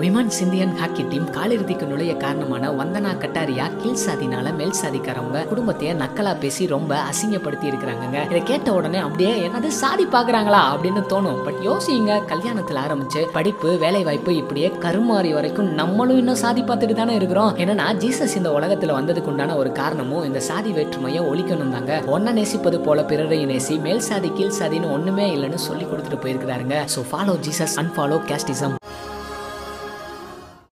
Women's Indian hockey team காலிறுதிக்கு நுழைய காரணமான வந்தனா கட்டாரியா கீழ் சாதினால மேல் சாதிக்காரவங்க குடும்பத்தையே நக்கலா பேசி ரொம்ப அசிங்கப்படுத்தி இருக்கிறாங்கங்க. இதை கேட்ட உடனே அப்படியே என்னது சாதி பாக்குறாங்களா அப்படின்னு தோணும். பட் யோசிங்க கல்யாணத்துல ஆரம்பிச்சு படிப்பு வேலை வாய்ப்பு இப்படியே கருமாறி வரைக்கும் நம்மளும் இன்னும் சாதி பார்த்துட்டு தானே இருக்கிறோம். என்னன்னா ஜீசஸ் இந்த உலகத்துல வந்ததுக்கு உண்டான ஒரு காரணமும் இந்த சாதி வேற்றுமையை ஒழிக்கணும் தாங்க. ஒன்ன நேசிப்பது போல பிறரையும் நேசி மேல் சாதி கீழ் சாதின்னு ஒண்ணுமே இல்லைன்னு சொல்லி கொடுத்துட்டு போயிருக்கிறாருங்க. So follow Jesus unfollow casteism